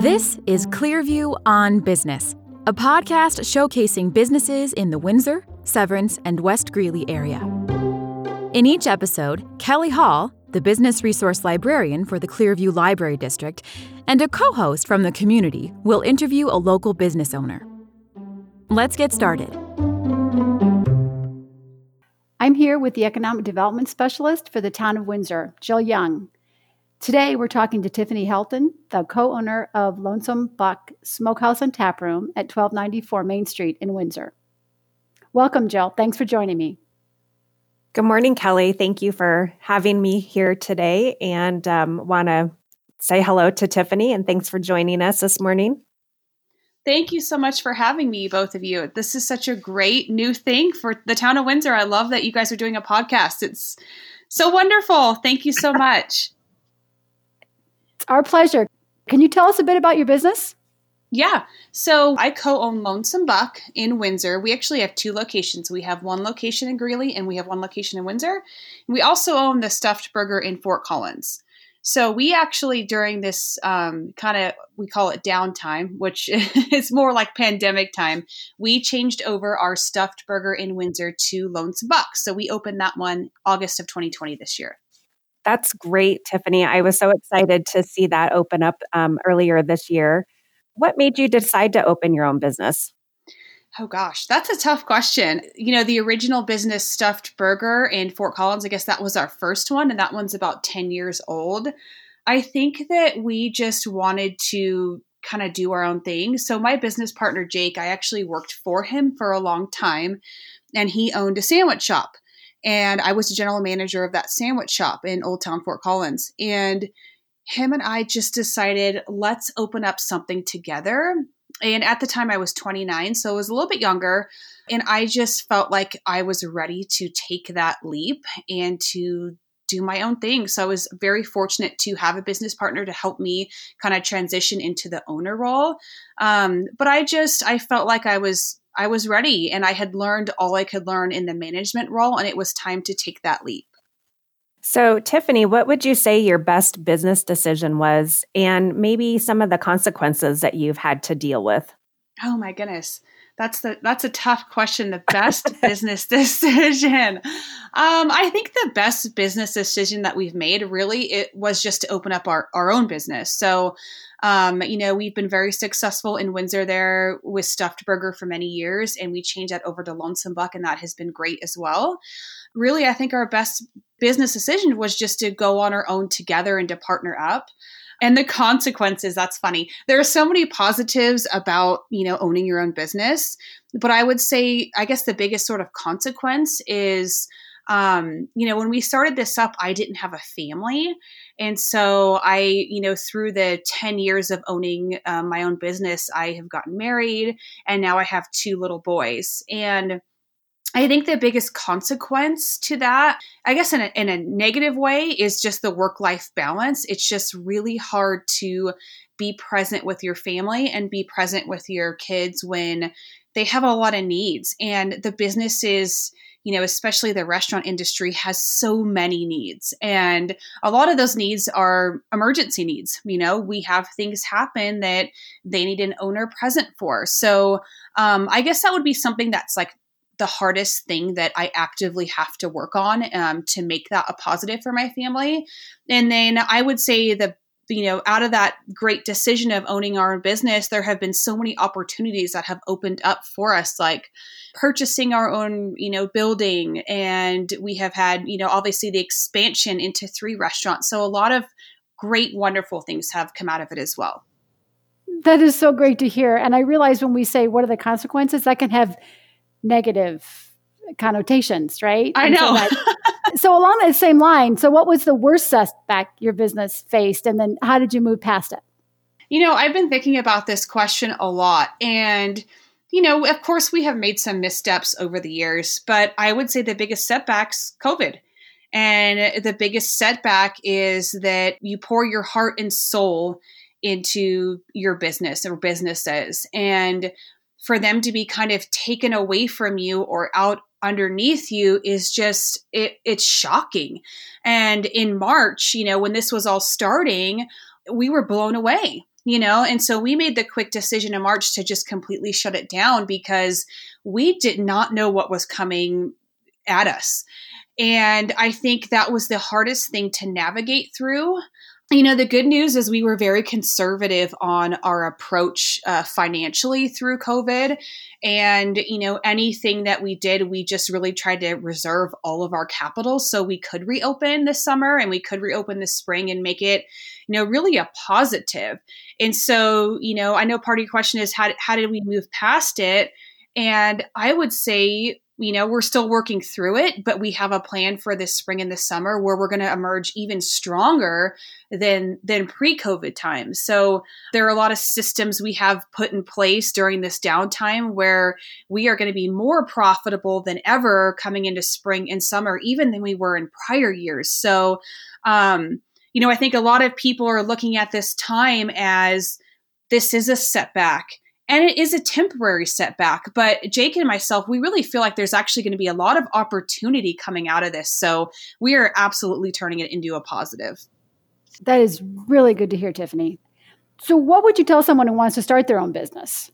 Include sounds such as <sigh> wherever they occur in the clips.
This is Clearview on Business, a podcast showcasing businesses in the Windsor, Severance, and West Greeley area. In each episode, Kelly Hall, the business resource librarian for the Clearview Library District, and a co host from the community will interview a local business owner. Let's get started. I'm here with the Economic Development Specialist for the Town of Windsor, Jill Young. Today, we're talking to Tiffany Helton, the co owner of Lonesome Buck Smokehouse and Tap Room at 1294 Main Street in Windsor. Welcome, Jill. Thanks for joining me. Good morning, Kelly. Thank you for having me here today and um, want to say hello to Tiffany and thanks for joining us this morning. Thank you so much for having me, both of you. This is such a great new thing for the town of Windsor. I love that you guys are doing a podcast. It's so wonderful. Thank you so much. Our pleasure. Can you tell us a bit about your business? Yeah. So I co own Lonesome Buck in Windsor. We actually have two locations. We have one location in Greeley and we have one location in Windsor. we also own the Stuffed Burger in Fort Collins. So we actually, during this um, kind of, we call it downtime, which <laughs> is more like pandemic time, we changed over our Stuffed Burger in Windsor to Lonesome Buck. So we opened that one August of 2020 this year. That's great, Tiffany. I was so excited to see that open up um, earlier this year. What made you decide to open your own business? Oh gosh, that's a tough question. You know, the original business stuffed burger in Fort Collins, I guess that was our first one, and that one's about 10 years old. I think that we just wanted to kind of do our own thing. So, my business partner, Jake, I actually worked for him for a long time, and he owned a sandwich shop. And I was the general manager of that sandwich shop in Old Town Fort Collins. And him and I just decided, let's open up something together. And at the time, I was 29, so I was a little bit younger. And I just felt like I was ready to take that leap and to do my own thing. So I was very fortunate to have a business partner to help me kind of transition into the owner role. Um, but I just, I felt like I was I was ready and I had learned all I could learn in the management role, and it was time to take that leap. So, Tiffany, what would you say your best business decision was, and maybe some of the consequences that you've had to deal with? Oh my goodness. That's the that's a tough question. The best <laughs> business decision. Um, I think the best business decision that we've made really it was just to open up our, our own business. So um, you know, we've been very successful in Windsor there with Stuffed Burger for many years, and we changed that over to Lonesome Buck, and that has been great as well. Really, I think our best business decision was just to go on our own together and to partner up and the consequences that's funny there are so many positives about you know owning your own business but i would say i guess the biggest sort of consequence is um, you know, when we started this up, I didn't have a family. And so I, you know, through the 10 years of owning um, my own business, I have gotten married and now I have two little boys. And I think the biggest consequence to that, I guess in a, in a negative way, is just the work life balance. It's just really hard to be present with your family and be present with your kids when they have a lot of needs. And the business is, you know, especially the restaurant industry has so many needs. And a lot of those needs are emergency needs. You know, we have things happen that they need an owner present for. So um, I guess that would be something that's like the hardest thing that I actively have to work on um, to make that a positive for my family. And then I would say the you know, out of that great decision of owning our own business, there have been so many opportunities that have opened up for us, like purchasing our own, you know, building. And we have had, you know, obviously the expansion into three restaurants. So a lot of great, wonderful things have come out of it as well. That is so great to hear. And I realize when we say what are the consequences, that can have negative connotations, right? I know. So, that, <laughs> so, along that same line, so what was the worst setback your business faced, and then how did you move past it? You know, I've been thinking about this question a lot, and you know, of course, we have made some missteps over the years, but I would say the biggest setbacks COVID. And the biggest setback is that you pour your heart and soul into your business or businesses. And for them to be kind of taken away from you or out underneath you is just it, it's shocking. And in march you know when this was all starting we were blown away you know? And so we made the quick decision in march to just completely shut it down because we did not know what was coming at us. And i think that was the hardest thing to navigate through you know the good news is we were very conservative on our approach uh, financially through covid and you know anything that we did we just really tried to reserve all of our capital so we could reopen this summer and we could reopen this spring and make it you know really a positive. and so you know i know part of your question is how, how did we move past it and i would say you know we're still working through it but we have a plan for this spring and this summer where we're going to emerge even stronger than than pre-covid times. So there are a lot of systems we have put in place during this downtime where we are going to be more profitable than ever coming into spring and summer even than we were in prior years. So um you know i think a lot of people are looking at this time as this is a setback and it is a temporary setback. But Jake and myself, we really feel like there's actually going to be a lot of opportunity coming out of this. So we are absolutely turning it into a positive. That is really good to hear, Tiffany. So, what would you tell someone who wants to start their own business?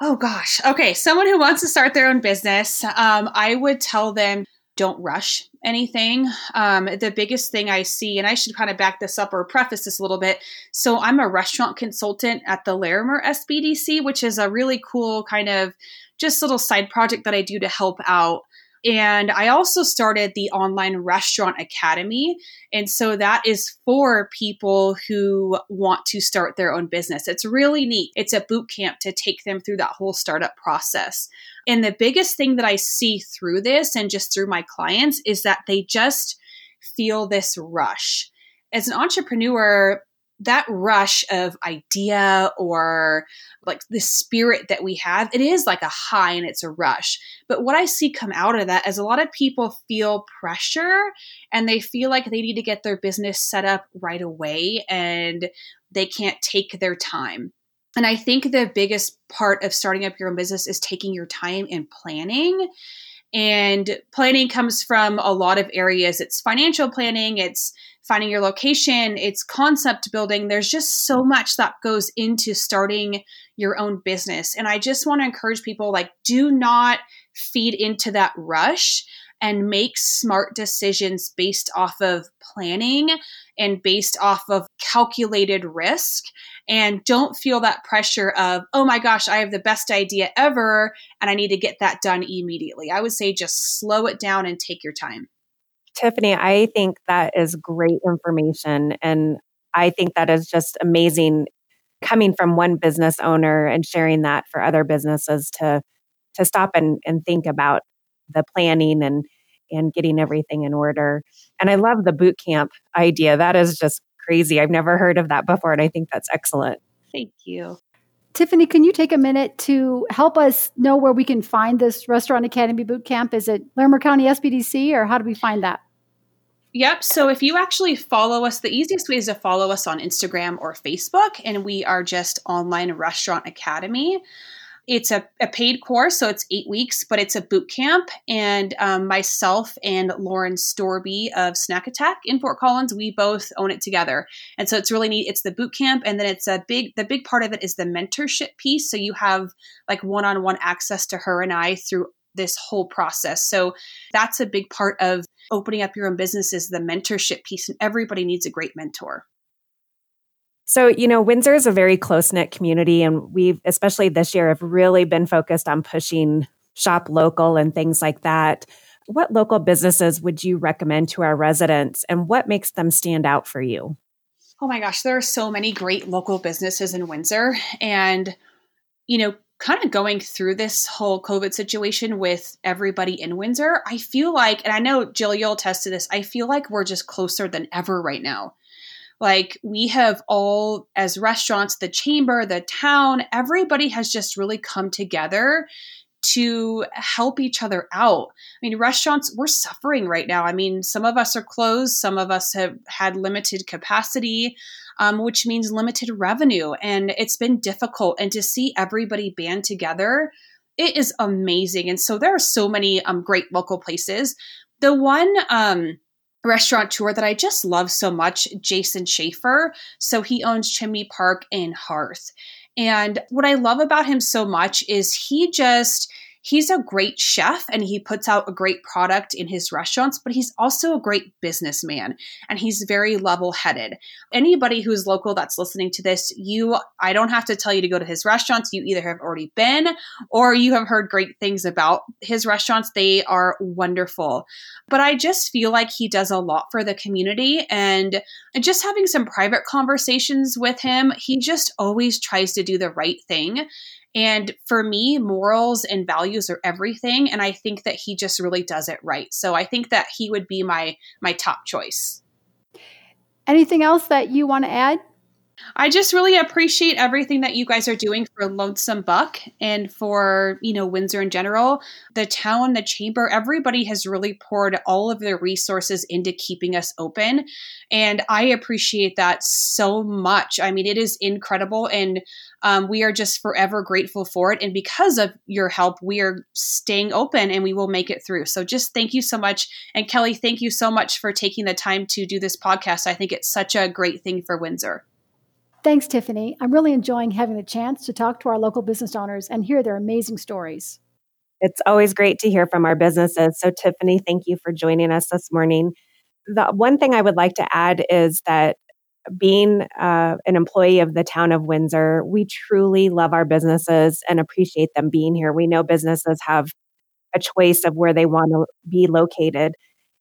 Oh, gosh. Okay. Someone who wants to start their own business, um, I would tell them don't rush anything. Um, the biggest thing I see, and I should kind of back this up or preface this a little bit. So, I'm a restaurant consultant at the Larimer SBDC, which is a really cool kind of just little side project that I do to help out and I also started the online restaurant academy. And so that is for people who want to start their own business. It's really neat. It's a boot camp to take them through that whole startup process. And the biggest thing that I see through this and just through my clients is that they just feel this rush. As an entrepreneur, that rush of idea or like the spirit that we have, it is like a high and it's a rush. But what I see come out of that is a lot of people feel pressure and they feel like they need to get their business set up right away and they can't take their time. And I think the biggest part of starting up your own business is taking your time and planning. And planning comes from a lot of areas. It's financial planning, it's finding your location, it's concept building. There's just so much that goes into starting your own business. And I just want to encourage people like do not feed into that rush and make smart decisions based off of planning and based off of calculated risk and don't feel that pressure of oh my gosh i have the best idea ever and i need to get that done immediately i would say just slow it down and take your time Tiffany, I think that is great information. And I think that is just amazing coming from one business owner and sharing that for other businesses to to stop and, and think about the planning and and getting everything in order. And I love the boot camp idea. That is just crazy. I've never heard of that before. And I think that's excellent. Thank you. Tiffany, can you take a minute to help us know where we can find this Restaurant Academy Boot Camp? Is it Larimer County SBDC or how do we find that? Yep. So if you actually follow us, the easiest way is to follow us on Instagram or Facebook, and we are just Online Restaurant Academy. It's a, a paid course, so it's eight weeks, but it's a boot camp. And um, myself and Lauren Storby of Snack Attack in Fort Collins, we both own it together. And so it's really neat. It's the boot camp, and then it's a big. The big part of it is the mentorship piece. So you have like one on one access to her and I through this whole process. So that's a big part of opening up your own business is the mentorship piece and everybody needs a great mentor. So, you know, Windsor is a very close knit community, and we've, especially this year, have really been focused on pushing shop local and things like that. What local businesses would you recommend to our residents, and what makes them stand out for you? Oh my gosh, there are so many great local businesses in Windsor. And, you know, kind of going through this whole COVID situation with everybody in Windsor, I feel like, and I know Jill, you'll attest to this, I feel like we're just closer than ever right now. Like we have all, as restaurants, the chamber, the town, everybody has just really come together to help each other out. I mean, restaurants, we're suffering right now. I mean, some of us are closed, some of us have had limited capacity um, which means limited revenue. And it's been difficult. And to see everybody band together, it is amazing. And so there are so many um, great local places. The one um, tour that I just love so much, Jason Schaefer. So he owns Chimney Park and Hearth. And what I love about him so much is he just he's a great chef and he puts out a great product in his restaurants, but he's also a great businessman and he's very level headed. Anybody who's local that's listening to this, you, I don't have to tell you to go to his restaurants. You either have already been or you have heard great things about his restaurants. They are wonderful. But I just feel like he does a lot for the community and just having some private conversations with him, he just always tries to do the right thing. And for me, morals and values are everything. And I think that he just really does it right. So I think that he would be my my top choice. Anything else that you want to add? I just really appreciate everything that you guys are doing for Lonesome Buck and for, you know, Windsor in general. The town, the chamber, everybody has really poured all of their resources into keeping us open. And I appreciate that so much. I mean, it is incredible. And um, we are just forever grateful for it. And because of your help, we are staying open and we will make it through. So just thank you so much. And Kelly, thank you so much for taking the time to do this podcast. I think it's such a great thing for Windsor. Thanks, Tiffany. I'm really enjoying having the chance to talk to our local business owners and hear their amazing stories. It's always great to hear from our businesses. So, Tiffany, thank you for joining us this morning. The one thing I would like to add is that being uh, an employee of the town of Windsor, we truly love our businesses and appreciate them being here. We know businesses have a choice of where they want to be located,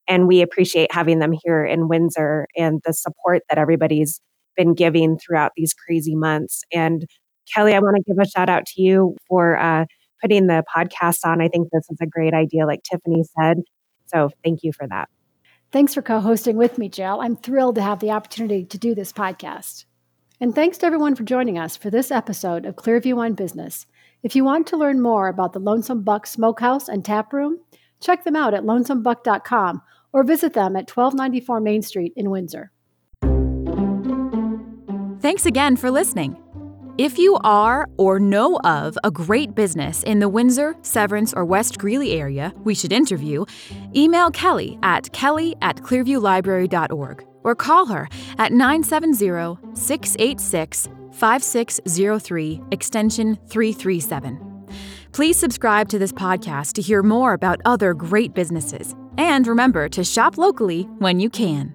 and we appreciate having them here in Windsor and the support that everybody's been giving throughout these crazy months. And Kelly, I want to give a shout out to you for uh, putting the podcast on. I think this is a great idea, like Tiffany said. So thank you for that. Thanks for co hosting with me, Jill. I'm thrilled to have the opportunity to do this podcast. And thanks to everyone for joining us for this episode of Clearview on Business. If you want to learn more about the Lonesome Buck Smokehouse and Tap Room, check them out at lonesomebuck.com or visit them at 1294 Main Street in Windsor. Thanks again for listening. If you are or know of a great business in the Windsor, Severance, or West Greeley area we should interview, email Kelly at kelly at clearviewlibrary.org or call her at 970 686 5603, extension 337. Please subscribe to this podcast to hear more about other great businesses. And remember to shop locally when you can.